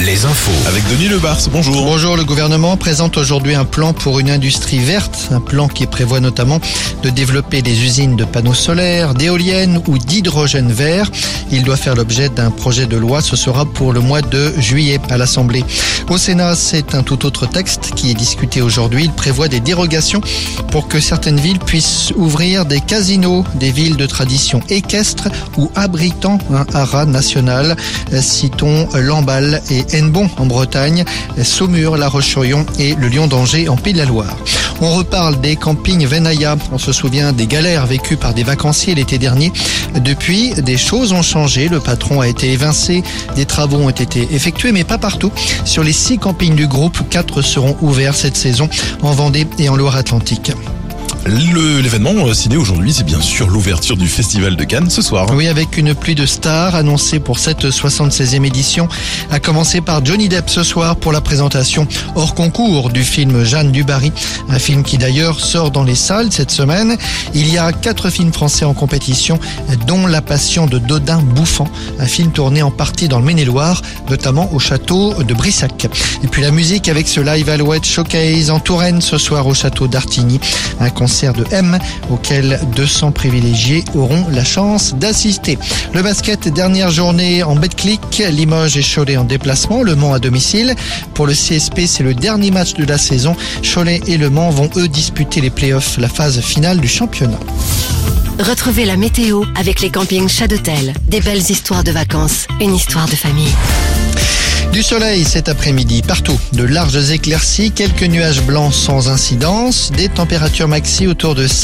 les infos. Avec Denis Lebars, bonjour. Bonjour, le gouvernement présente aujourd'hui un plan pour une industrie verte, un plan qui prévoit notamment de développer des usines de panneaux solaires, d'éoliennes ou d'hydrogène vert. Il doit faire l'objet d'un projet de loi, ce sera pour le mois de juillet à l'Assemblée. Au Sénat, c'est un tout autre texte qui est discuté aujourd'hui. Il prévoit des dérogations pour que certaines villes puissent ouvrir des casinos, des villes de tradition équestre ou abritant un haras national. Citons Et Hennebon en Bretagne, Saumur, La Roche-sur-Yon et le Lion d'Angers en Pays de la Loire. On reparle des campings Venaya. On se souvient des galères vécues par des vacanciers l'été dernier. Depuis, des choses ont changé. Le patron a été évincé. Des travaux ont été effectués, mais pas partout. Sur les six campings du groupe, quatre seront ouverts cette saison en Vendée et en Loire-Atlantique. L'événement euh, ciné aujourd'hui, c'est bien sûr l'ouverture du Festival de Cannes ce soir. Oui, avec une pluie de stars annoncée pour cette 76e édition, à commencer par Johnny Depp ce soir pour la présentation hors concours du film Jeanne du Barry, un film qui d'ailleurs sort dans les salles cette semaine. Il y a quatre films français en compétition, dont La Passion de Dodin Bouffant, un film tourné en partie dans le Maine-et-Loire, notamment au château de Brissac. Et puis la musique avec ce live Alouette Showcase en Touraine ce soir au château d'Artigny, un concert de M auquel 200 privilégiés auront la chance d'assister. Le basket, dernière journée en Betclic, Limoges et Cholet en déplacement, Le Mans à domicile. Pour le CSP, c'est le dernier match de la saison. Cholet et Le Mans vont eux disputer les playoffs, la phase finale du championnat. Retrouvez la météo avec les campings Chadotel. Des belles histoires de vacances, une histoire de famille. Du soleil cet après-midi partout, de larges éclaircies, quelques nuages blancs sans incidence, des températures maxi autour de